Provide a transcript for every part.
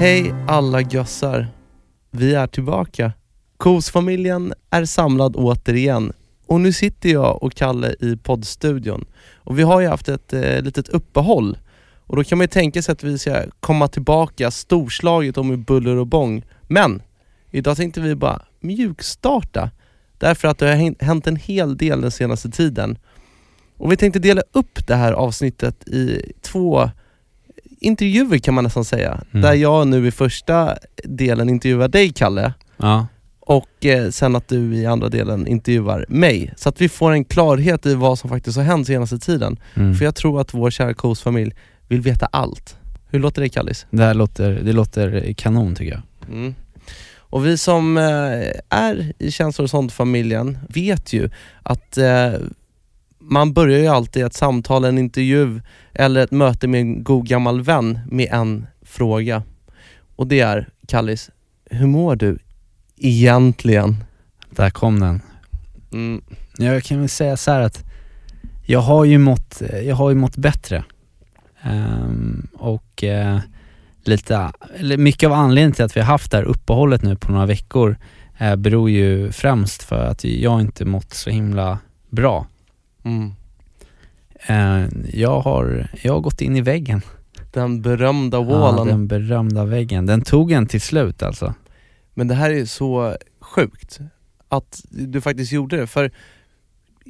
Hej alla gössar. Vi är tillbaka. Kosfamiljen är samlad återigen och nu sitter jag och Kalle i poddstudion. Och vi har ju haft ett eh, litet uppehåll och då kan man ju tänka sig att vi ska komma tillbaka storslaget och med buller och bång. Men idag tänkte vi bara mjukstarta därför att det har hänt- hänt en hel del den senaste tiden. Och vi tänkte dela upp det här avsnittet i två intervjuer kan man nästan säga. Mm. Där jag nu i första delen intervjuar dig Kalle Ja. och eh, sen att du i andra delen intervjuar mig. Så att vi får en klarhet i vad som faktiskt har hänt senaste tiden. Mm. För jag tror att vår kära Kos-familj vill veta allt. Hur låter det Kallis? Det här låter, det låter kanon tycker jag. Mm. Och vi som eh, är i Känslor och sånt-familjen vet ju att eh, man börjar ju alltid ett samtal, en intervju eller ett möte med en god gammal vän med en fråga. Och det är, Kallis, hur mår du egentligen? Där kom den. Mm. Jag kan väl säga så här att jag har ju mått, jag har ju mått bättre. Ehm, och eh, lite, mycket av anledningen till att vi har haft det här uppehållet nu på några veckor eh, beror ju främst för att jag inte mått så himla bra. Mm. Eh, jag, har, jag har gått in i väggen. Den berömda Ja, wallen. den berömda väggen. Den tog en till slut alltså. Men det här är så sjukt att du faktiskt gjorde det. För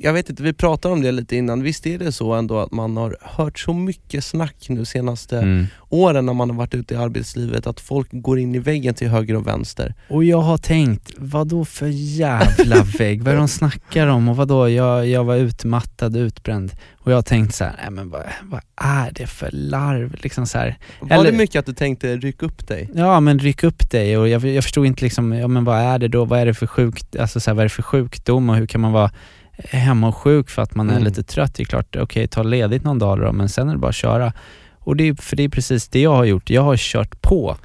jag vet inte, vi pratade om det lite innan. Visst är det så ändå att man har hört så mycket snack nu senaste Mm. åren när man har varit ute i arbetslivet att folk går in i väggen till höger och vänster. Och jag har tänkt, vad då för jävla vägg? vad är det de snackar om? Och vad då? Jag, jag var utmattad, utbränd. Och jag har tänkt så här, nej men vad, vad är det för larv? Liksom så här. Var Eller- det mycket att du tänkte ryck upp dig? Ja men ryck upp dig och jag, jag förstod inte liksom, ja men vad är det då? Vad är det för sjukt, alltså så här, vad är det för sjukdom och hur kan man vara hemma och sjuk för att man är Mm. lite trött? Det är klart, okej ta ledigt någon dag då, men sen är det bara att köra. Och det är, för det är precis det jag har gjort, jag har kört på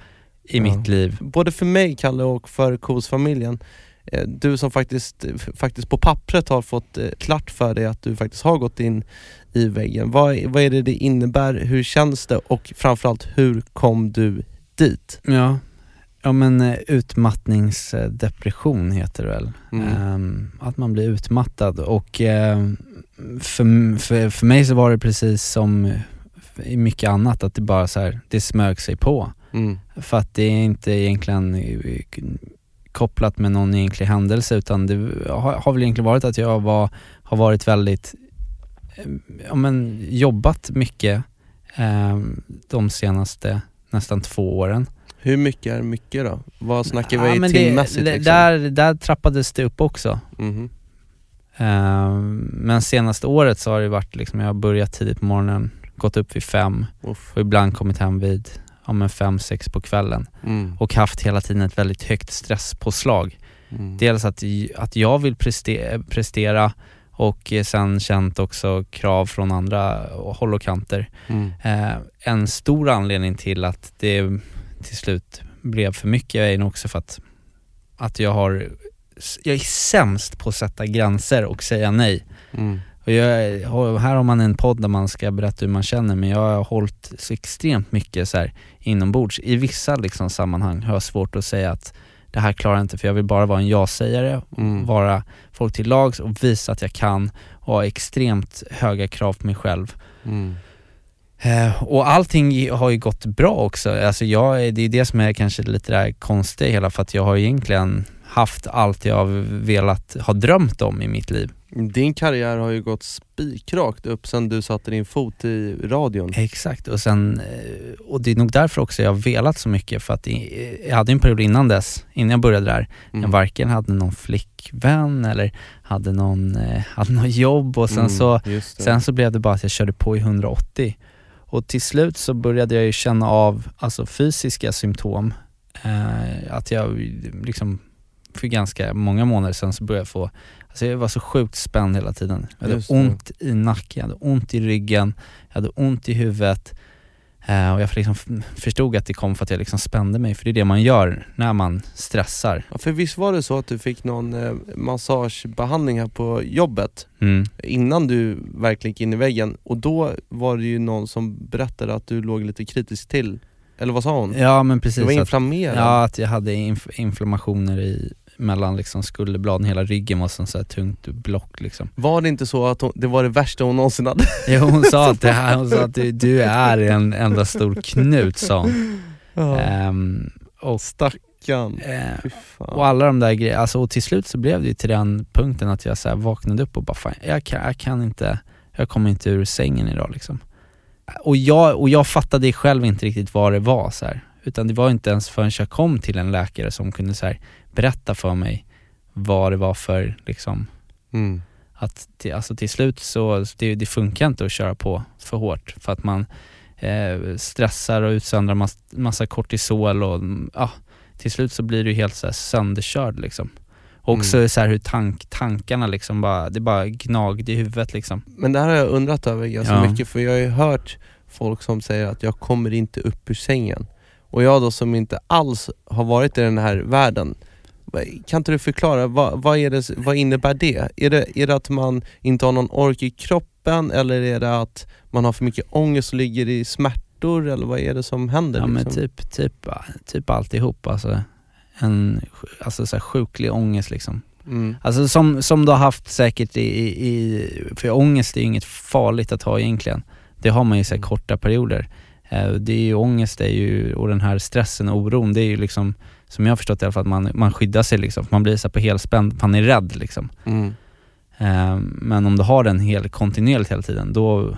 i Ja. mitt liv. Både för mig Kalle och för Kos-familjen. Eh, Du som faktiskt, faktiskt på pappret har fått eh, klart för dig att du faktiskt har gått in i väggen. Vad, vad är det det innebär? Hur känns det? Och framförallt, hur kom du dit? Ja, ja men eh, utmattningsdepression heter det väl. Mm. Ehm, att man blir utmattad och ehm, för, för, för mig så var det precis som i mycket annat att det bara så här, det smög sig på. Mm. För att det är inte egentligen eh, kopplat med någon egentlig händelse utan det har, har väl egentligen varit att jag var, har varit väldigt, eh, ja men jobbat mycket eh, de senaste nästan två åren. Hur mycket är mycket då? Vad snackar vi Ja, timmässigt? det- liksom? där, där trappades det upp också. Mhm. Eh, men senaste året så har det varit liksom, jag har börjat tidigt på morgonen, gått upp vid fem Uff. och ibland kommit hem vid ja, men fem, sex på kvällen Mm. och haft hela tiden ett väldigt högt stresspåslag. Mm. Dels att, att jag vill prestera, prestera och eh, sen känt också krav från andra håll och kanter. Mm. Eh, en stor anledning till att det till slut blev för mycket är nog också för att, att jag har, jag är sämst på att sätta gränser och säga nej. Mm. Och jag, här har man en podd där man ska berätta hur man känner men jag har hållit så extremt mycket så här inombords. I vissa liksom sammanhang har jag svårt att säga att det här klarar jag inte för jag vill bara vara en ja-sägare, Mm. vara folk till lags och visa att jag kan och ha extremt höga krav på mig själv. Mm. Eh, och allting har ju gått bra också. Alltså jag, det är det som är kanske lite det här konstiga hela för att jag har egentligen haft allt jag velat, ha drömt om i mitt liv. Din karriär har ju gått spikrakt upp sen du satte din fot i radion. Exakt, och, sen, eh, och det är nog därför också jag har velat så mycket för att i- jag hade en period innan dess, innan jag började där, Mm. jag varken hade någon flickvän eller hade någon, eh, hade någon jobb och sen, Mm, så, sen så blev det bara att jag körde på i 180. Och till slut så började jag ju känna av alltså fysiska symptom. Eh, att jag liksom för ganska många månader sedan så började jag få, alltså jag var så sjukt spänd hela tiden. Jag hade ont i nacken, jag hade ont i ryggen, jag hade ont i huvudet. Eh, och jag liksom förstod att det kom för att jag liksom spände mig, för det är det man gör när man stressar. Ja, för visst var det så att du fick någon eh, massagebehandling här på jobbet Mm. innan du verkligen gick in i väggen och då var det ju någon som berättade att du låg lite kritisk till, eller vad sa hon? Ja men precis. du var att- inflammerad? Ja, att jag hade inf- inflammationer i, mellan liksom skulderbladen, hela ryggen var som så här tungt block liksom. Var det inte så att hon, det var det värsta hon någonsin hade? Jo, hon sa att, det här, hon sa att du, du är en enda stor knut sa hon. Ehm, och, Stackarn, eh, fan. och alla de där grejerna, alltså, och till slut så blev det ju till den punkten att jag så här vaknade upp och bara fan, jag kan, jag kan inte, jag kommer inte ur sängen idag liksom. Och jag, och jag fattade själv inte riktigt vad det var så här. Utan det var inte ens förrän jag kom till en läkare som kunde så berätta för mig vad det var för liksom Mm. att till, alltså till slut så, det, det funkar inte att köra på för hårt för att man eh, stressar och utsöndrar mass, massa kortisol och mm, ja, till slut så blir du helt så sönderkörd liksom. Och också Mm. så här hur tank, tankarna liksom bara, det bara gnagde i huvudet liksom. Men det här har jag undrat över ganska Ja. mycket för jag har ju hört folk som säger att jag kommer inte upp ur sängen. Och jag då som inte alls har varit i den här världen, kan inte du förklara, vad, vad, är det, vad innebär det? Är, det? är det att man inte har någon ork i kroppen eller är det att man har för mycket ångest och ligger i smärtor eller vad är det som händer? Ja men liksom? typ, typ, typ alltihop alltså. En alltså så här sjuklig ångest liksom. Mm. Alltså som, som du har haft säkert i, i, för ångest är ju inget farligt att ha egentligen. Det har man ju i så här korta perioder. Eh, Det är ju ångest är ju, och den här stressen och oron, det är ju liksom, som jag har förstått i alla fall, att man, man skyddar sig liksom. Man blir så på helspänn, man är rädd liksom. Mm. Eh, Men om du har den helt kontinuerligt hela tiden, då,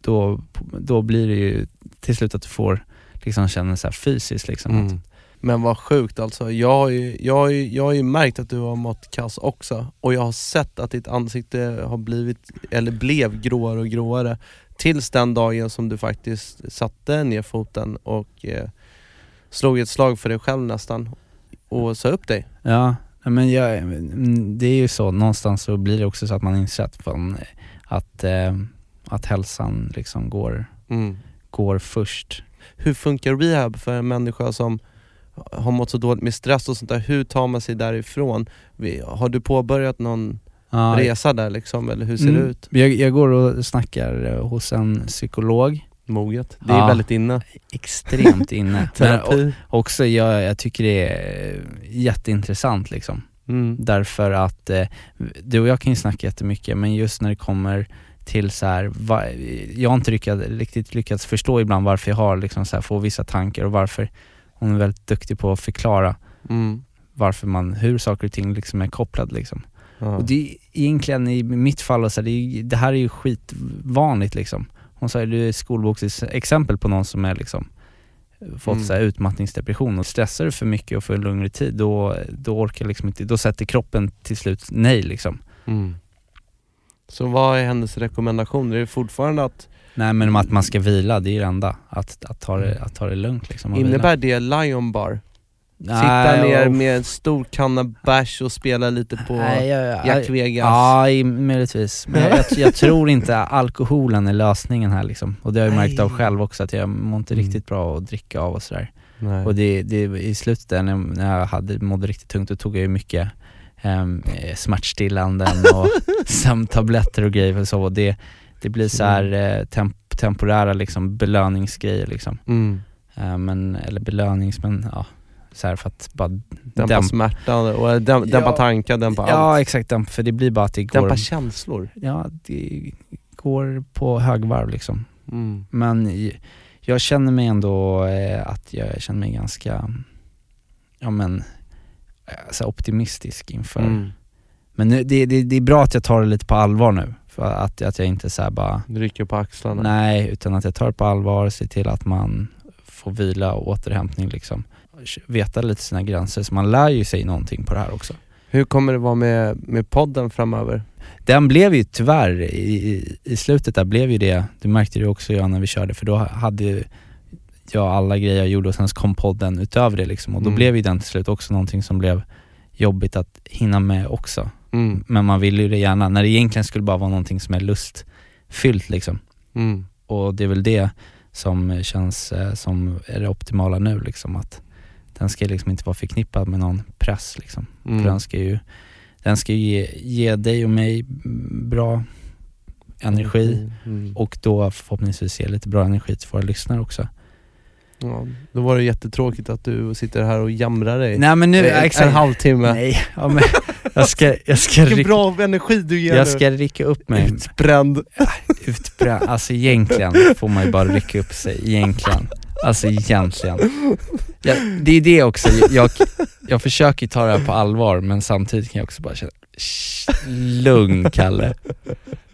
då, då blir det ju till slut att du får liksom känna så här fysiskt liksom. att- Mm. Men vad sjukt alltså. Jag har, ju, jag, har ju, jag har ju märkt att du har mått kass också och jag har sett att ditt ansikte har blivit, eller blev gråare och gråare tills den dagen som du faktiskt satte ner foten och eh, slog ett slag för dig själv nästan och sa upp dig. Ja, men jag, mm, det är ju så, någonstans så blir det också så att man inser att, fan, att, eh, att hälsan liksom går, Mm. går först. Hur funkar rehab för en människa som har mått så dåligt med stress och sånt där? Hur tar man sig därifrån? Har du påbörjat någon Ja, resa där liksom, eller hur ser Mm. det ut? Jag, jag går och snackar eh, hos en psykolog, Moget. Det är Ja. väldigt inne. extremt inne. Men också jag, jag tycker det är jätteintressant liksom. Mm. Därför att eh, du och jag kan ju snacka jättemycket men just när det kommer till så här, va, jag har inte lyckats, riktigt lyckats förstå ibland varför jag har liksom så här, får vissa tankar och varför hon är väldigt duktig på att förklara Mm. varför man, hur saker och ting liksom är kopplade liksom. Ja. Och det är egentligen i mitt fall, så här, det, är, det här är ju skitvanligt liksom. Hon sa du är skolboksexempel på någon som är liksom fått Mm. så här utmattningsdepression och stressar du för mycket och för en längre tid då, då orkar liksom inte, då sätter kroppen till slut nej liksom. Mm. Så vad är hennes rekommendationer? Är det fortfarande att, Nej men att man ska vila, det är det enda. Att, att, ta, det, att ta det lugnt liksom. och vila. innebär det Lion Bar? Sitta Nej, ner och- med en stor kanna bärs och spela lite på Nej, jag, Jack Vegas? Ja, möjligtvis. Men jag, jag, jag tror inte alkoholen är lösningen här liksom. Och det har jag märkt av Nej. själv också, att jag mår inte Mm. riktigt bra att dricka av och sådär. Nej. Och det, det, i slutet där när jag- när jag hade, mådde riktigt tungt, då tog jag ju mycket um, smärtstillanden och sömntabletter och grejer och så. Och det, det blir så här eh, temp, temporära liksom belöningsgrejer liksom. Mm. Eh, men, eller belönings, men ja, så här för att bara Dämpa dämp- smärtan, och dämpa, dämpa Ja. tankar, dämpa Ja allt. exakt, dämp, för det blir bara att det går, Dämpa känslor. ja det går på högvarv liksom. Mm. Men jag känner mig ändå eh, att jag känner mig ganska, ja men, eh, så optimistisk inför, Mm. Men nu, det, det, det är bra att jag tar det lite på allvar nu. För att, att jag inte så här bara, rycker på axlarna. nej, utan att jag tar det på allvar, ser till att man får vila och återhämtning liksom. Veta lite sina gränser, så man lär ju sig någonting på det här också. Hur kommer det vara med, med podden framöver? Den blev ju tyvärr, i, i, slutet där blev ju det, du märkte det också Johan när vi körde, för då hade ju jag alla grejer jag gjorde och sen kom podden utöver det liksom. Och då Mm. blev ju den till slut också någonting som blev jobbigt att hinna med också. Mm. Men man vill ju det gärna, när det egentligen skulle bara vara någonting som är lustfyllt liksom. Mm. Och det är väl det som känns eh, som är det optimala nu liksom, att den ska liksom inte vara förknippad med någon press liksom. Mm. För den ska ju, den ska ju ge, ge dig och mig bra energi Mm. och då förhoppningsvis ge lite bra energi till våra lyssnare också. Ja, då var det jättetråkigt att du sitter här och jamrar dig. Nej men nu, en, exakt. en halvtimme. Nej, ja, men jag ska, jag ska, Vilken bra energi du ger jag nu. ska rycka upp mig. Utbränd. Utbränd, alltså egentligen får man ju bara rycka upp sig, egentligen. Alltså egentligen. Ja, det är det också, jag, jag försöker ta det här på allvar men samtidigt kan jag också bara känna, "Shh, lugn Kalle.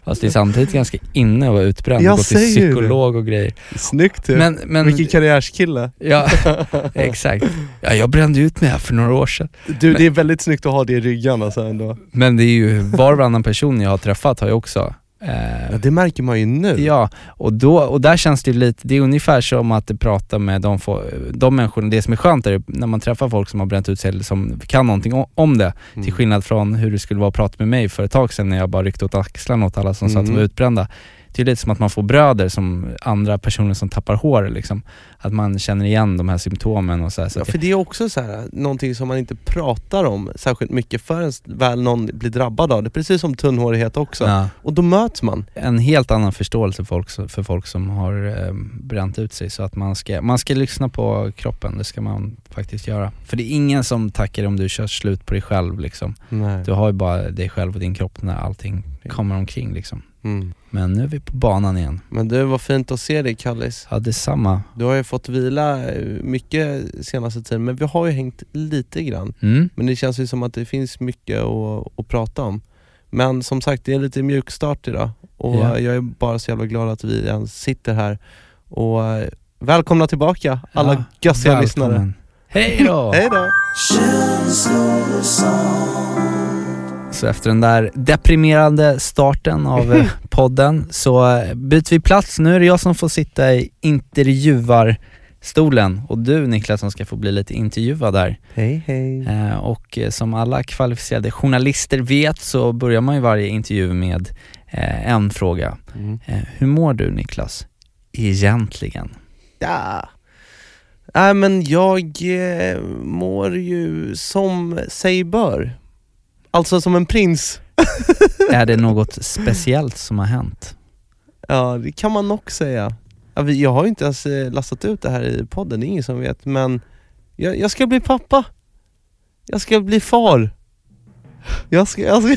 Fast det är samtidigt ganska inne att vara utbränd Jag och gå till det. psykolog och grejer. Snyggt ju. Men, men, Vilken karriärskille. ja, exakt. Ja, jag brände ut mig här för några år sedan. Du, det är väldigt snyggt att ha det i ryggen alltså ändå. Men det är ju, var och varannan person jag har träffat har ju också eh, Ja, det märker man ju nu. Ja, och, då, och där känns det lite, det är ungefär som att prata med de, få, de människorna, det som är skönt är när man träffar folk som har bränt ut sig eller som kan någonting om det, Mm. till skillnad från hur det skulle vara att prata med mig för ett tag sedan när jag bara ryckte åt axlarna åt alla som sa att de Mm. var utbrända. Det är lite som att man får bröder som andra personer som tappar hår liksom. Att man känner igen de här symptomen och så, här, så Ja, för det är också så här, någonting som man inte pratar om särskilt mycket förrän väl någon blir drabbad av det. Precis som tunnhårighet också. ja. Och då möts man. en helt annan förståelse för folk, för folk som har eh, bränt ut sig. Så att man ska, man ska lyssna på kroppen, det ska man faktiskt göra. För det är ingen som tackar om du kör slut på dig själv liksom. Du har ju bara dig själv och din kropp när allting kommer omkring liksom. Mm. Men nu är vi på banan igen. Men det var fint att se dig Kallis. Ja, detsamma. Du har ju fått vila eh, mycket senaste tiden, men vi har ju hängt lite grann. Mm. Men det känns ju som att det finns mycket att, att prata om. Men som sagt, det är lite mjukstart idag och Ja. jag är bara så jävla glad att vi ens sitter här. Och eh, välkomna tillbaka alla Ja, gössiga lyssnare. Hej då! Hej då! Så efter den där deprimerande starten av eh, podden så eh, byter vi plats. Nu är det jag som får sitta i intervjuarstolen och du Niklas som ska få bli lite intervjuad där. Hej hej. Eh, Och som alla kvalificerade journalister vet så börjar man ju varje intervju med en fråga. Mm. Hur mår du Niklas? Egentligen? Ja. Nej men jag mår ju som sig bör. Alltså som en prins. Är det något speciellt som har hänt? Ja det kan man nog säga. Ja, Jag har ju inte ens eh, lastat ut det här i podden, det är ingen som vet men jag, jag ska bli pappa. Jag ska bli far. Jag ska, jag ska,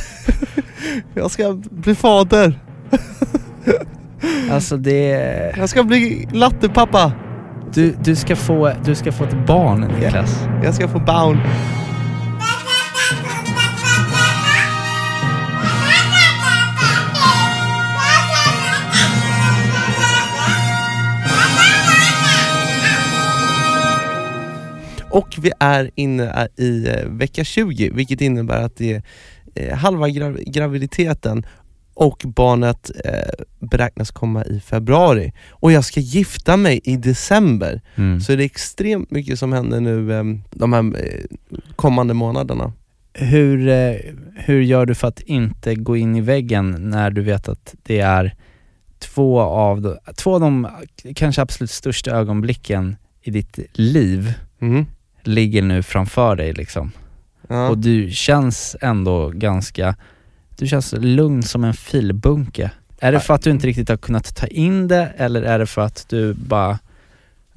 jag ska bli fader. Alltså det... Jag ska bli lattepappa. Du, du, ska få, du ska få ett barn Niklas. Jag ska få barn. Vi är inne i eh, vecka 20, vilket innebär att det är eh, halva grav- graviditeten och barnet eh, beräknas komma i februari. Och jag ska gifta mig i december. Mm. Så det är extremt mycket som händer nu eh, de här eh, kommande månaderna. Hur, eh, hur gör du för att inte gå in i väggen när du vet att det är två av de, två av de kanske absolut största ögonblicken i ditt liv ligger nu framför dig liksom? Ja. Och du känns ändå ganska, du känns lugn som en filbunke. Är det för att du inte riktigt har kunnat ta in det eller är det för att du bara,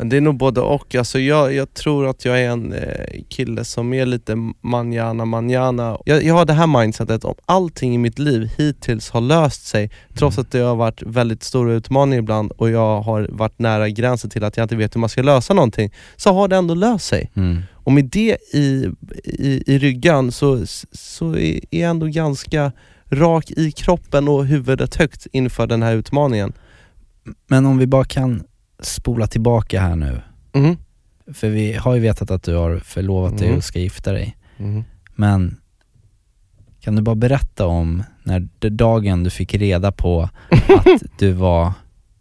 Det är nog både och. Alltså jag, jag tror att jag är en eh, kille som är lite manjana manjana. Jag, jag har det här mindsetet, om allting i mitt liv hittills har löst sig, trots att det har varit väldigt stora utmaningar ibland och jag har varit nära gränsen till att jag inte vet hur man ska lösa någonting, så har det ändå löst sig. Mm. Och med det i, i, i ryggan så, så är jag ändå ganska rak i kroppen och huvudet högt inför den här utmaningen. Men om vi bara kan spola tillbaka här nu. Mhm. För vi har ju vetat att du har förlovat dig Mm. och ska gifta dig. Mhm. Men kan du bara berätta om när dagen du fick reda på att du var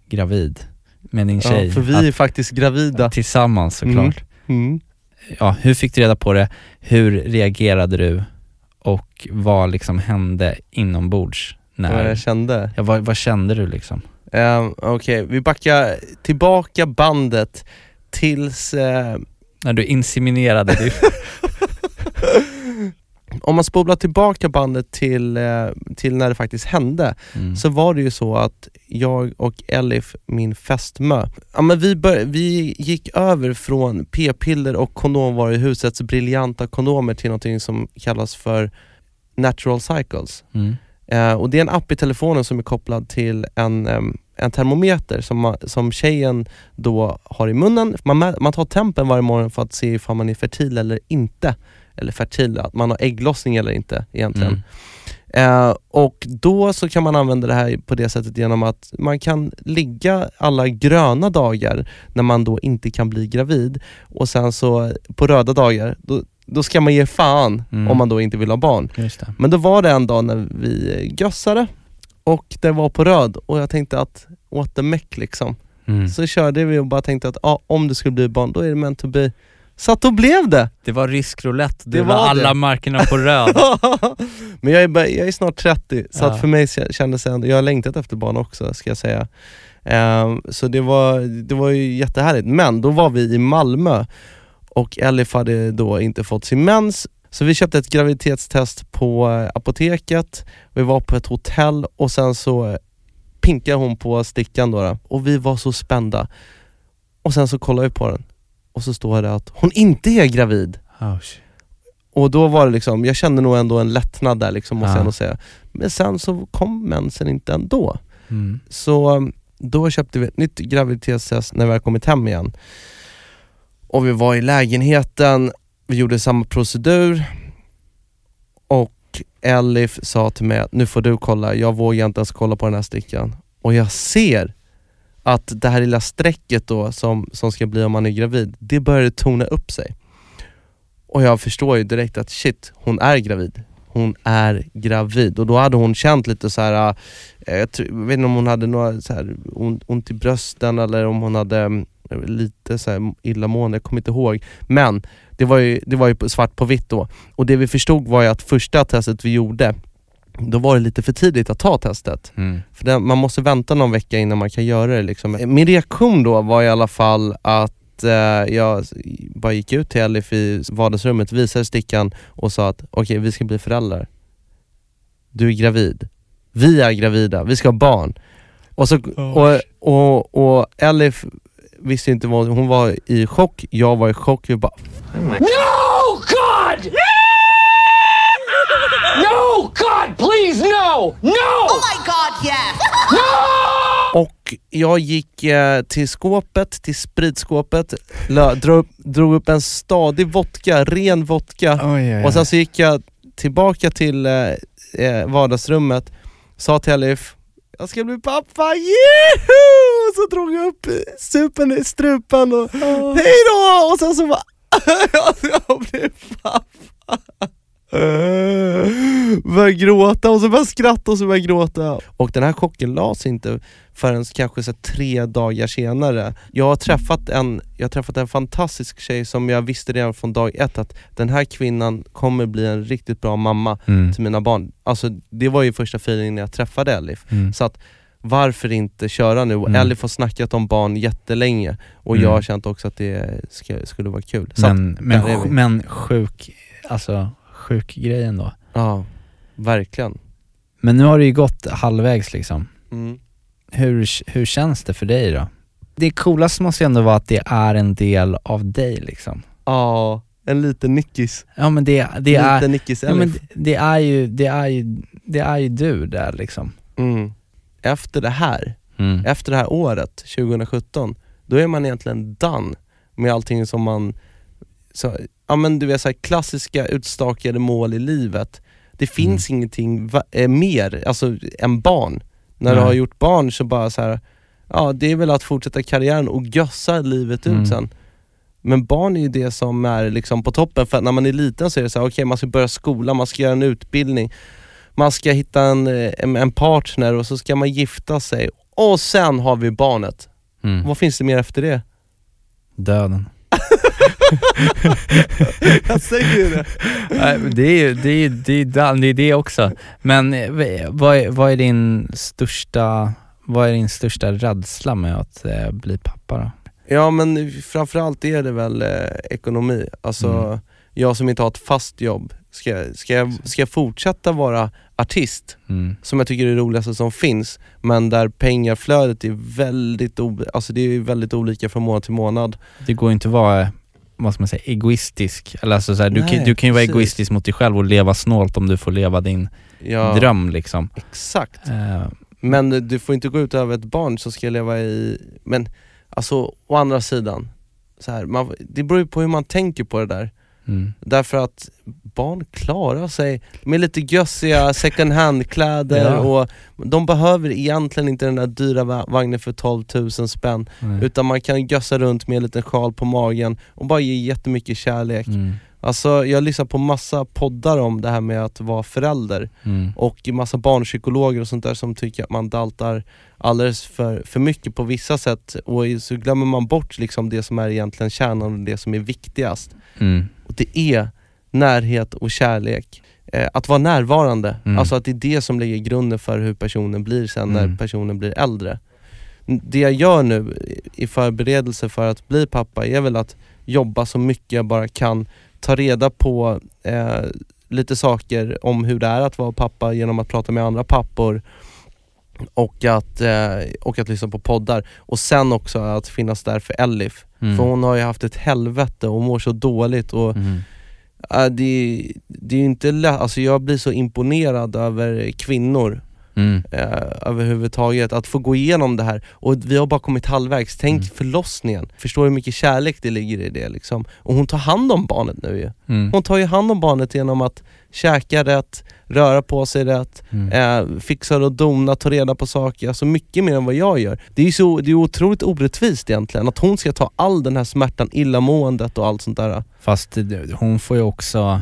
gravid med din tjej? Ja, för vi att, är faktiskt gravida. Tillsammans såklart. Mm. Ja, hur fick du reda på det? Hur reagerade du? Och vad liksom hände inombords? Vad När, jag kände. ja, vad, vad kände du liksom? Um, Okej, vi backar tillbaka bandet tills... eh, När du inseminerade dig? om man spolar tillbaka bandet till, eh, till när det faktiskt hände, Mm. så var det ju så att jag och Elif, min fästmö, ja, men vi, bör, vi gick över från p-piller och kondomvaruhusets briljanta kondomer till någonting som kallas för Natural Cycles. Mm. Eh, och det är en app i telefonen som är kopplad till en, em, en termometer som, man, som tjejen då har i munnen. Man, man tar tempen varje morgon för att se ifall man är fertil eller inte. Eller fertil, att man har ägglossning eller inte egentligen. Mm. Eh, och då så kan man använda det här på det sättet genom att man kan ligga alla gröna dagar när man då inte kan bli gravid och sen så på röda dagar, då, då ska man ge fan Mm. om man då inte vill ha barn. Men då var det en dag när vi gössade och det var på röd och jag tänkte att what the meck liksom. Mm. Så körde vi och bara tänkte att ja, om det skulle bli barn, då är det meant to be. Så att då blev det! Det var rysk roulette, det, Det var, var alla det. markerna på röd. Men jag är, bara- jag är snart 30, så Ja. att för mig kä- kändes det ändå, jag har längtat efter barn också ska jag säga. Ehm, så det var, det var ju jättehärligt. Men då var vi i Malmö och Elif hade då inte fått sin mens, så vi köpte ett graviditetstest på eh, apoteket, vi var på ett hotell och sen så eh, pinkade hon på stickan då, då och vi var så spända. Och sen så kollade vi på den och så står det att hon inte är gravid. Oh. Och då var det liksom, jag kände nog ändå en lättnad där liksom, måste Ja. jag ändå säga. Men sen så kom mensen inte ändå. mm. Så um, då köpte vi ett nytt graviditetstest när vi hade kommit hem igen. Och vi var i lägenheten, vi gjorde samma procedur och Elif sa till mig att nu får du kolla, jag vågar inte ens kolla på den här stickan. Och jag ser att det här lilla strecket då som, som ska bli om man är gravid, det började tona upp sig. Och jag förstår ju direkt att shit, hon är gravid. Hon är gravid och då hade hon känt lite så här. Eh, jag, tror, jag vet inte om hon hade några så här, ont, i brösten eller om hon hade mm, lite så här illamående, jag kommer inte ihåg. Men det var ju, det var ju svart på vitt då. Och det vi förstod var ju att första testet vi gjorde, då var det lite för tidigt att ta testet. Mm. För det, man måste vänta någon vecka innan man kan göra det. Liksom. Min reaktion då var i alla fall att eh, jag bara gick ut till Elif i vardagsrummet, visade stickan och sa att okej, vi ska bli föräldrar. Du är gravid. Vi är gravida, vi ska ha barn. Och, så, och, och, och Elif visste inte vad, hon var i chock, jag var i chock. Vi bara, No, God! No, God, please, no! No! Oh my god, yes! Och jag gick eh, till skåpet, till spritskåpet, lö, drog, upp, drog upp en stadig vodka, ren vodka. Oj, oj, Och sen så gick jag tillbaka till eh, eh, vardagsrummet, sa till Elif, jag ska bli pappa, Juhu! Och så drog jag upp supen i strupen och hej då! Och sen så bara, jag blev pappa. Började gråta och så började jag skratta och så började jag gråta. Och den här chocken lades inte förrän kanske så tre dagar senare. Jag har, träffat en, jag har träffat en fantastisk tjej som jag visste redan från dag ett att den här kvinnan kommer bli en riktigt bra mamma Mm. till mina barn. Alltså det var ju första feelingen när jag träffade Elif. Mm. Så att varför inte köra nu? Mm. Elif har snackat om barn jättelänge och Mm. jag har känt också att det ska, skulle vara kul. Så att, Men, men, är vi. men sjuk, alltså sjuk grejen då. ja, verkligen. Men nu har det ju gått halvvägs liksom. Mm. Hur, hur känns det för dig då? Det coolaste måste ju ändå vara att det är en del av dig liksom. Ja, en liten nickis. Ja men det, det liten är, nickis ja, men Elif. det är ju, det är ju, det är ju du där liksom. mm. Efter det här, Mm. efter det här året, 2017, då är man egentligen done med allting som man, så, ja men du vet så här, klassiska utstakade mål i livet. Det finns ingenting va, eh, mer, alltså än barn. När du Nej. har gjort barn så bara så här, ja det är väl att fortsätta karriären och gössa livet Mm. ut sen. Men barn är ju det som är liksom på toppen, för när man är liten så är det så här, okej man ska börja skolan, man ska göra en utbildning, man ska hitta en, eh, en, en partner och så ska man gifta sig och sen har vi barnet. Mm. Vad finns det mer efter det? Döden. Jag säger ju det. Det är ju, det är det är, det är det också. Men eh, vad är, vad är din största, vad är din största rädsla med att eh, bli pappa då? Ja men framförallt är det väl eh, ekonomi. Alltså Mm. jag som inte har ett fast jobb, ska, jag- ska, jag, ska jag fortsätta vara artist, Mm. som jag tycker är det roligaste som finns, men där pengaflödet är väldigt, o- alltså det är väldigt olika från månad till månad. Det går inte att vara, vad ska man säga, egoistisk. Eller alltså så här, du, Nej, kan, du kan ju vara precis. egoistisk mot dig själv och leva snålt om du får leva din Ja, dröm liksom. Exakt. Eh, Men du får inte gå ut över ett barn som ska leva i, men alltså å andra sidan, så här, man, det beror ju på hur man tänker på det där. Mm. Därför att barn klarar sig med lite gössiga second hand-kläder Ja. och de behöver egentligen inte den där dyra va- vagnen för 12 000 spänn Nej. utan man kan gössa runt med en liten sjal på magen och bara ge jättemycket kärlek. Mm. Alltså jag lyssnar på massa poddar om det här med att vara förälder Mm. och massa barnpsykologer och sånt där som tycker att man daltar alldeles för, för mycket på vissa sätt och så glömmer man bort liksom det som är egentligen kärnan och det som är viktigast. Mm. Och det är närhet och kärlek. Eh, att vara närvarande, Mm. alltså att det är det som lägger grunden för hur personen blir sen när Mm. personen blir äldre. Det jag gör nu i förberedelse för att bli pappa är väl att jobba så mycket jag bara kan, ta reda på eh, lite saker om hur det är att vara pappa genom att prata med andra pappor och att, eh, och att lyssna på poddar. Och sen också att finnas där för Elif. Mm. För hon har ju haft ett helvete och mår så dåligt och Mm. äh, det, det är ju inte lätt, alltså jag blir så imponerad över kvinnor Mm. eh, överhuvudtaget, att få gå igenom det här. Och vi har bara kommit halvvägs, tänk Mm. förlossningen, förstår hur mycket kärlek det ligger i det liksom. Och hon tar hand om barnet nu ju. Mm. Hon tar ju hand om barnet genom att käka rätt, röra på sig rätt, Mm. eh, fixar och dona, ta reda på saker, alltså mycket mer än vad jag gör. Det är så, det är otroligt orättvist egentligen, att hon ska ta all den här smärtan, illamåendet och allt sånt där Fast hon får ju också,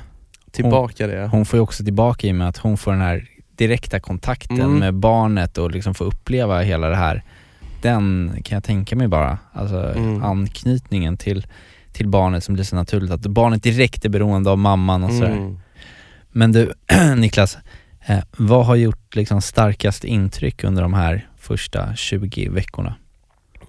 tillbaka det. hon får ju också tillbaka i och med att hon får den här direkta kontakten Mm. med barnet och liksom får uppleva hela det här. Den kan jag tänka mig bara, alltså Mm. anknytningen till, till barnet som blir så naturligt, att barnet direkt är beroende av mamman och sådär. Mm. Men du Niklas, eh, vad har gjort liksom starkast intryck under de här första 20 veckorna?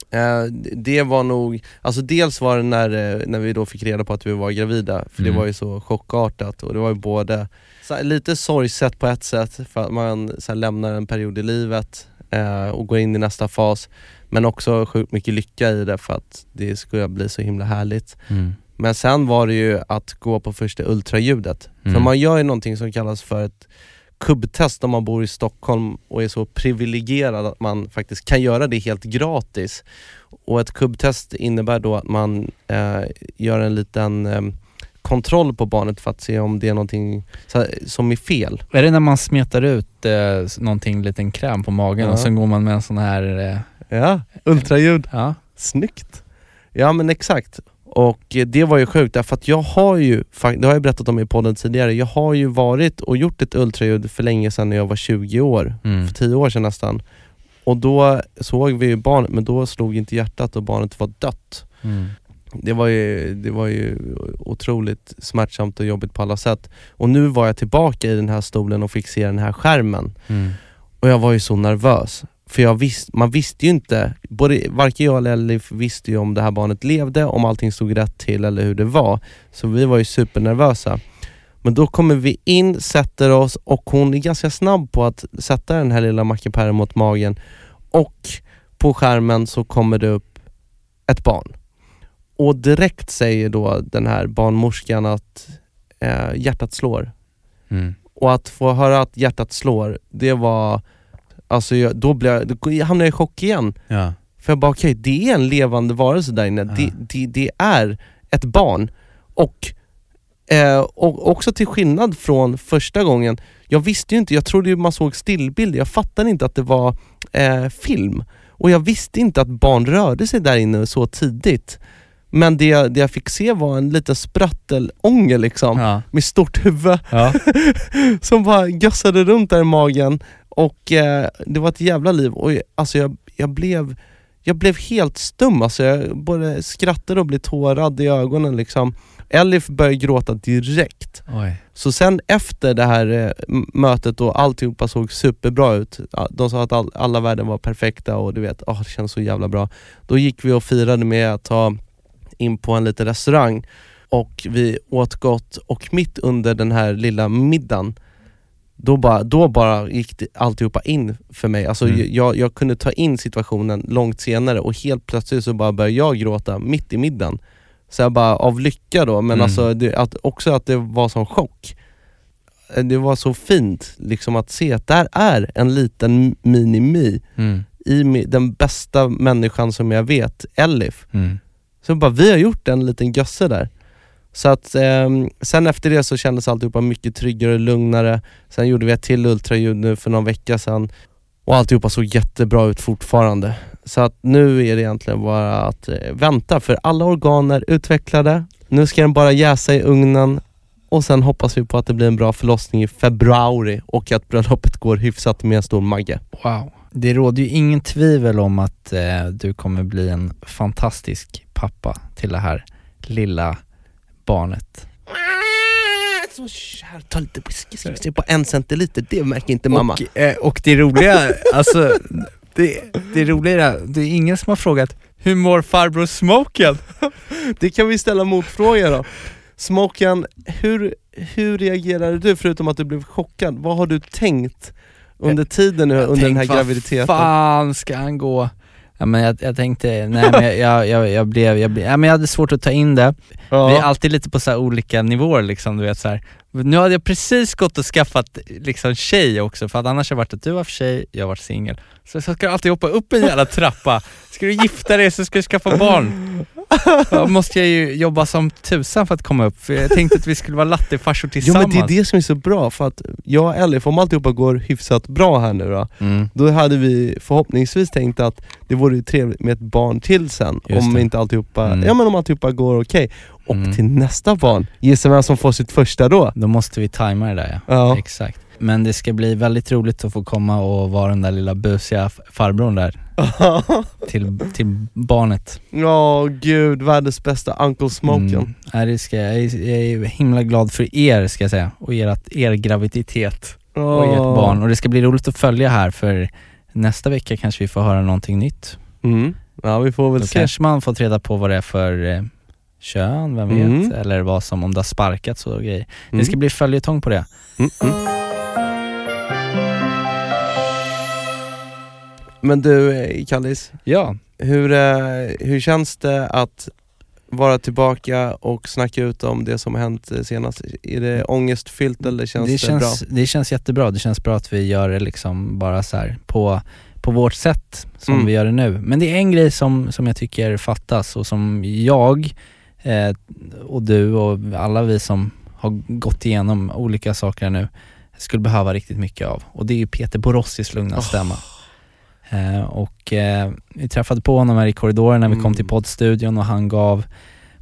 Eh, det var nog, alltså dels var det när, eh, när vi då fick reda på att vi var gravida, för Mm. det var ju så chockartat och det var ju både här, lite sorgset på ett sätt för att man så här, lämnar en period i livet eh, och går in i nästa fas, men också sjukt mycket lycka i det för att det skulle bli så himla härligt. Men sen var det ju att gå på första ultraljudet. För Mm. man gör ju någonting som kallas för ett kubbtest om man bor i Stockholm och är så privilegierad att man faktiskt kan göra det helt gratis. Och ett kubbtest innebär då att man eh, gör en liten eh, kontroll på barnet för att se om det är någonting som är fel. Är det när man smetar ut eh, någonting, liten kräm på magen Ja. och sen går man med en sån här, eh, Ja, ultraljud. ja, Snyggt! Ja men exakt. Och det var ju sjukt därför att jag har ju, det har jag berättat om i podden tidigare, jag har ju varit och gjort ett ultraljud för länge sedan när jag var 20 år, mm. för 10 år sedan nästan. Och då såg vi ju barnet, men då slog inte hjärtat och barnet var dött. Mm. Det var, ju, det var ju otroligt smärtsamt och jobbigt på alla sätt. Och nu var jag tillbaka i den här stolen och fick se den här skärmen. Mm. Och jag var ju så nervös. För jag visst, man visste ju inte, både, varken jag eller Elif visste ju om det här barnet levde, om allting stod rätt till eller hur det var. Så vi var ju supernervösa. Men då kommer vi in, sätter oss och hon är ganska snabb på att sätta den här lilla mackapären mot magen. Och på skärmen så kommer det upp ett barn. Och direkt säger då den här barnmorskan att eh, hjärtat slår. Mm. Och att få höra att hjärtat slår, det var, alltså jag, då, blev jag, då hamnade jag i chock igen. Ja. För jag bara okej, det är en levande varelse där inne. Det, det, det är ett barn. Och, eh, och också till skillnad från första gången, jag visste ju inte, jag trodde ju man såg stillbilder, jag fattade inte att det var eh, film. Och jag visste inte att barn rörde sig där inne så tidigt. Men det, det jag fick se var en liten sprattelånge liksom, Ja. med stort huvud Ja. som bara gössade runt där i magen och eh, det var ett jävla liv och alltså jag, jag blev jag blev helt stum alltså, jag både skrattade och blev tårad i ögonen liksom. Elif började gråta direkt. Oj. Så sen efter det här eh, mötet och alltihopa såg superbra ut, de sa att all, alla värden var perfekta och du vet, åh, det känns så jävla bra. Då gick vi och firade med att ta in på en liten restaurang och vi åt gott och mitt under den här lilla middagen då bara, då bara gick det alltihopa in för mig. Alltså Mm. jag, jag kunde ta in situationen långt senare och helt plötsligt så bara började jag gråta mitt i middagen. Så jag bara, av lycka då, men Mm. alltså det, att, också att det var som chock. Eh, Det var så fint liksom att se att där är en liten mini-mi Mm. i den bästa människan som jag vet, Elif. Mm. Så bara, vi har gjort en liten gösse där. Så att eh, sen efter det så kändes alltihopa mycket tryggare och lugnare. Sen gjorde vi ett till ultraljud nu för någon vecka sedan och alltihopa såg jättebra ut fortfarande. Så att nu är det egentligen bara att eh, vänta för alla organ är utvecklade. Nu ska den bara jäsa i ugnen och sen hoppas vi på att det blir en bra förlossning i februari och att bröllopet går hyfsat med en stor Magge. Wow. Det råder ju ingen tvivel om att eh, du kommer bli en fantastisk pappa till det här lilla barnet. Så kär, ta lite whisky ska vi se på en centiliter, det märker inte mamma. Och, eh, och det roliga, alltså, det, det roliga är, det är ingen som har frågat hur mår farbror Smoken? Det kan vi ställa motfråga då. Smoken, hur, hur reagerade du förutom att du blev chockad? Vad har du tänkt under tiden nu, under den här graviditeten? Fan ska han gå? Ja, men jag, jag tänkte, nej men jag, jag, jag, jag blev, jag, blev ja, men jag hade svårt att ta in det. Ja. Vi är alltid lite på så olika nivåer liksom, du vet så här. Nu hade jag precis gått och skaffat liksom tjej också, för att annars har det varit att du var för tjej, jag har varit singel. Så, så ska du alltid hoppa upp en jävla trappa, ska du gifta dig så ska du skaffa barn. Då måste jag ju jobba som tusan för att komma upp, för jag tänkte att vi skulle vara lattefarsor Jo tillsammans. men det är det som är så bra, för att jag och Elif, om alltihopa går hyfsat bra här nu då, Mm. då hade vi förhoppningsvis tänkt att det vore trevligt med ett barn till sen, Just om det. inte alltihopa, Mm. ja men om alltihopa går okej. Och Mm. till nästa barn, gissa vem som får sitt första då? Då måste vi tajma det där ja. Ja. Exakt. Men det ska bli väldigt roligt att få komma och vara den där lilla busiga farbrorn där till, till barnet. Ja gud, världens bästa Uncle Smoken. Mm. Det ska, jag, är, jag är himla glad för er ska jag säga och ert, er graviditet och ert barn. Och det ska bli roligt att följa här för nästa vecka kanske vi får höra någonting nytt. Mm. Ja vi får väl Då se. kanske man fått reda på vad det är för eh, kön, vem Mm. vet? Eller vad som, om det har sparkats och grejer. Mm. Det ska bli följetong på det. Mm, mm. Men du eh, Kallis, Ja, hur, eh, hur känns det att vara tillbaka och snacka ut om det som har hänt eh, senast? Är det ångestfyllt eller känns det, det, känns, bra? det känns jättebra. Det känns bra att vi gör det liksom bara så här på, på vårt sätt som Mm. vi gör det nu. Men det är en grej som, som jag tycker fattas och som jag eh, och du och alla vi som har gått igenom olika saker nu skulle behöva riktigt mycket av. Och det är ju Peter Borossis lugna Oh. stämma. Eh, och eh, vi träffade på honom här i korridoren när vi kom Mm. till poddstudion och han gav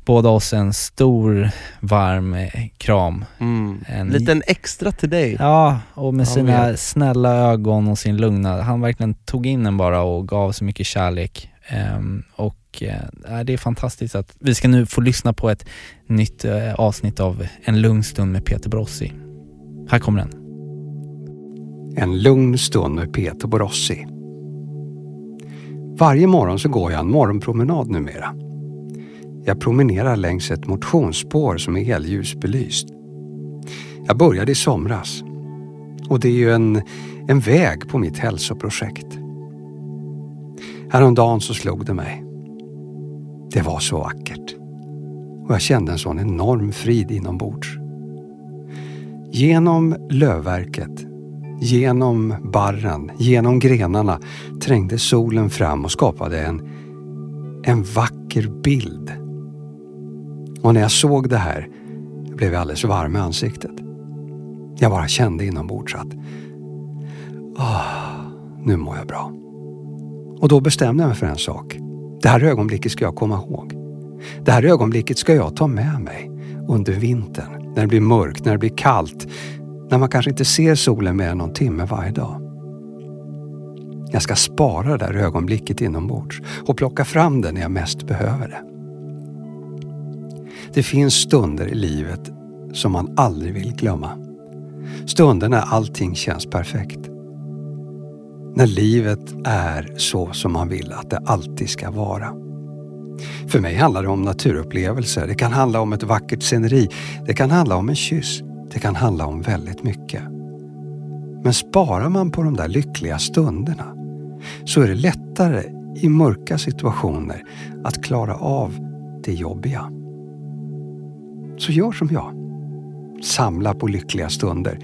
båda oss en stor varm eh, kram. Mm. En- Liten extra till dig. Ja, och med sina vet. snälla ögon och sin lugna, han verkligen tog in en bara och gav så mycket kärlek. Ehm, och eh, äh, det är fantastiskt att vi ska nu få lyssna på ett nytt eh, avsnitt av En lugn stund med Peter Borossi. Här kommer den. En lugn stund med Peter Borossi. Varje morgon så går jag en morgonpromenad numera. Jag promenerar längs ett motionsspår som är helljusbelyst. Jag började i somras och det är ju en, en väg på mitt hälsoprojekt. Häromdagen så slog det mig. Det var så vackert. Och jag kände en sån enorm frid inombords. Genom lövverket, genom barren, genom grenarna trängde solen fram och skapade en, en vacker bild. Och när jag såg det här blev jag alldeles varm i ansiktet. Jag bara kände inombords att oh, nu mår jag bra. Och då bestämde jag mig för en sak. Det här ögonblicket ska jag komma ihåg. Det här ögonblicket ska jag ta med mig under vintern, när det blir mörkt, när det blir kallt, när man kanske inte ser solen mer än någon timme varje dag. Jag ska spara det där ögonblicket inombords och plocka fram det när jag mest behöver det. Det finns stunder i livet som man aldrig vill glömma. Stunder när allting känns perfekt. När livet är så som man vill att det alltid ska vara. För mig handlar det om naturupplevelser. Det kan handla om ett vackert sceneri. Det kan handla om en kyss. Det kan handla om väldigt mycket. Men sparar man på de där lyckliga stunderna så är det lättare i mörka situationer att klara av det jobbiga. Så gör som jag. Samla på lyckliga stunder.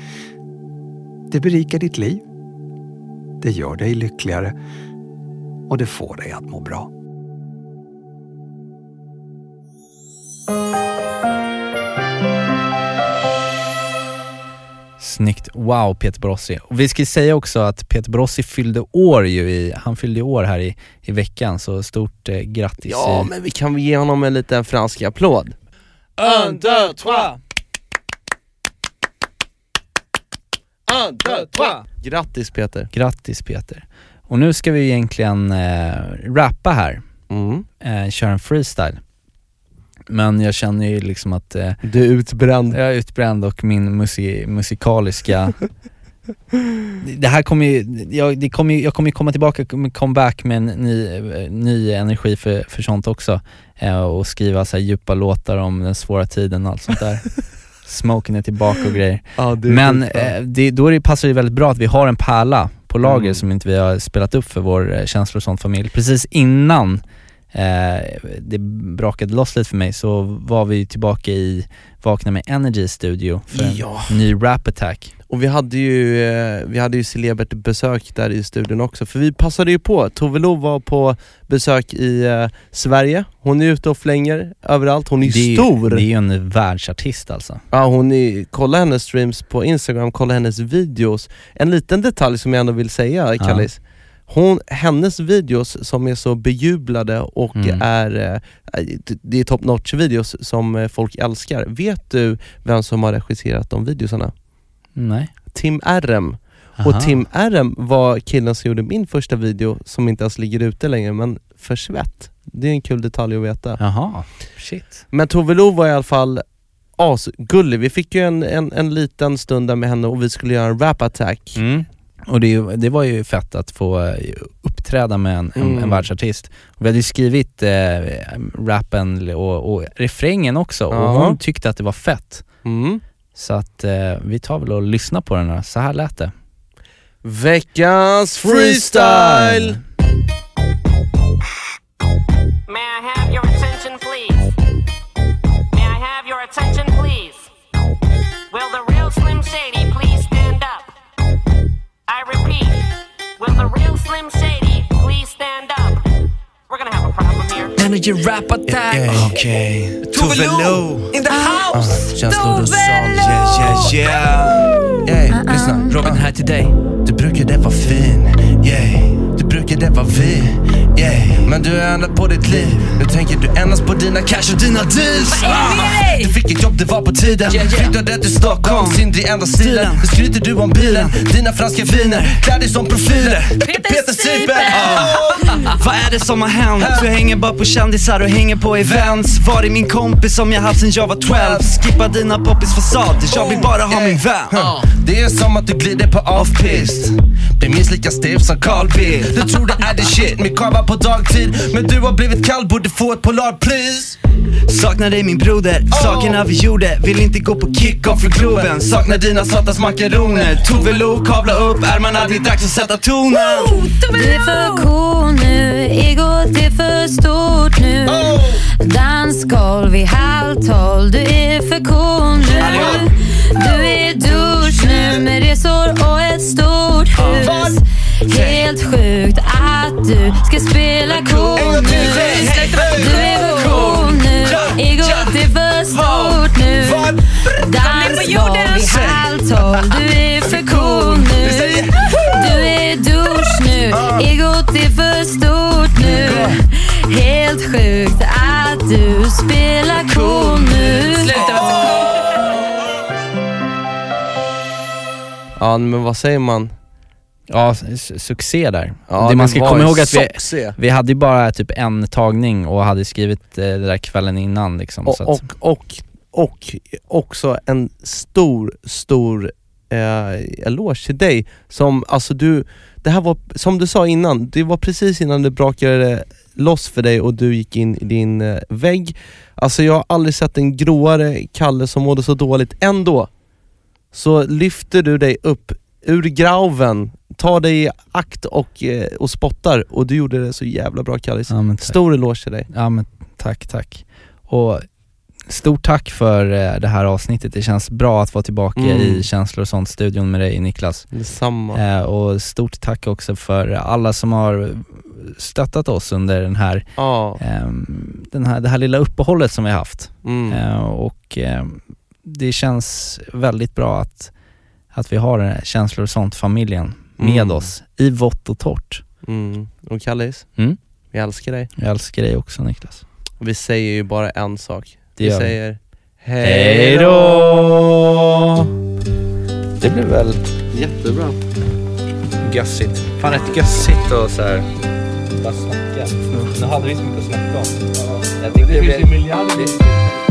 Det berikar ditt liv. Det gör dig lyckligare och det får dig att må bra. Snyggt. Wow Peter Borossi. Och vi ska säga också att Peter Borossi fyllde år ju i, han fyllde år här i, i veckan så stort eh, grattis. Ja, i- men vi kan väl ge honom en liten fransk applåd. Un, deux, trois! Un, deux, trois! Grattis Peter. Grattis Peter. Och nu ska vi egentligen eh, rappa här, Mm. eh, köra en freestyle. Men jag känner ju liksom att eh, Du är utbränd. jag är utbränd och min musi musikaliska Det här kommer ju, jag, det kommer ju, jag kommer ju komma tillbaka comeback med en ny, eh, ny energi för, för sånt också. Eh, och skriva så här djupa låtar om den svåra tiden och allt sånt där. Smoken är tillbaka och grejer. Ja, Men eh, det, då det, passar det väldigt bra att vi har en pärla på lager Mm. som inte vi har spelat upp för vår eh, känslor och sånt familj. Precis innan det brakade loss lite för mig så var vi tillbaka i Vakna med Energy Studio för en Ja. ny rap attack. Och vi hade ju, eh, vi hade ju celebert besök där i studion också, för vi passade ju på. Tove Lo var på besök i eh, Sverige, hon är ute och flänger överallt, hon är det, stor! Det är ju en världsartist alltså. Ja, hon är, kolla hennes streams på Instagram, kolla hennes videos. En liten detalj som jag ändå vill säga, Kallis. Hon, hennes videos som är så bejublade och Mm. är, eh, det är top notch videos som eh, folk älskar. Vet du vem som har regisserat de videosarna? Nej. Tim RM. Aha. Och Tim RM var killen som gjorde min första video som inte ens ligger ute längre, men för svett. Det är en kul detalj att veta. Jaha, shit. Men Tove Lo var i alla fall asgullig. Vi fick ju en, en, en liten stund där med henne och vi skulle göra en rap attack. Mm. Och det, det var ju fett att få eh, uppträda med en, en, Mm. en världsartist. Vi hade ju skrivit eh, rappen och, och refrängen också och Ja. hon tyckte att det var fett. Mm. Så att eh, vi tar väl och lyssnar på den här. Så här lät det. Veckans freestyle! May I have your attention, please? May I have your attention, please? Will the real Slim Shady please? I repeat, will the real Slim Shady please stand up? We're gonna have a problem here. Energy rap attack. Okej, Tove Lo in the house. känslor och sånt. Yeah, yeah, yeah. Ey, lyssna. Uh-uh. Robin här till dig. Du brukade vara fin, yeah. Du brukade vara vi, yeah. Men du har ändrat på ditt liv. Nu tänker du endast på dina cash och dina deals. Ah, du fick ett jobb, det var på tiden. Flyttade till Stockholm, synd i enda stilen. Nu skryter du om bilen, dina franska viner. Klär dig som profiler. Peter Sipen. Ah. Vad är det som har hänt? Du hänger bara på kändisar och hänger på events. Var är min kompis som jag haft sen jag var 12? Skippa dina poppis fasader, jag vill bara ha min vän. Det är som att du glider på off-pist är minst lika stiv som Carl Bildt Du tror det är the shit med kava på dagtid Men du har blivit kall, borde få ett polar please Saknar dig min broder, sakerna vi gjorde. Vill inte gå på kick-off för Globen. Saknar dina satans makaroner. Tove Lo, kavla upp ärmarna, det är dags att sätta tonen. Du är för cool nu, egot är för stort nu. Dansgolv vid halv tolv, du är för cool nu. Du är dusch nu med resor och ett stort hus. Helt sjukt att du ska spela cool nu. Du är för cool nu, egot är för stort nu. Dansgolv vid halv tolv, du är för cool nu. Du är i dusch nu, egot är för stort nu. Helt sjukt att du spelar cool nu. Ja men vad säger man? Ja, su- succé där. Ja, det man ska komma ihåg att vi, vi hade ju bara typ en tagning och hade skrivit eh, det där kvällen innan liksom. Och, och, och, och också en stor, stor eh, eloge till dig som, alltså du, det här var, som du sa innan, det var precis innan det brakade loss för dig och du gick in i din eh, vägg. Alltså jag har aldrig sett en gråare Kalle som mådde så dåligt. Ändå så lyfter du dig upp ur graven, tar dig i akt och, eh, och spottar och du gjorde det så jävla bra Kallis. Ja. Stor eloge till dig. Ja men tack, tack. Och stort tack för eh, det här avsnittet. Det känns bra att vara tillbaka Mm. i Känslor och sånt-studion med dig Niklas. Detsamma. Eh, och stort tack också för alla som har stöttat oss under den här, Ja. ehm, den här, det här lilla uppehållet som vi har haft. Mm. Eh, och ehm, det känns väldigt bra att, att vi har Känslor och sånt-familjen med Mm. oss i vått och torrt. Mm. Och Kallis, Mm. vi älskar dig. Jag älskar dig också Niklas. Vi säger ju bara en sak. Det vi gör vi. säger Hej då! Det blev väl jättebra. gössigt. Fan rätt gössigt och så här bara snacka. Nu hade vi så mycket att snacka om. Jag tyckte det, finns ju miljarder.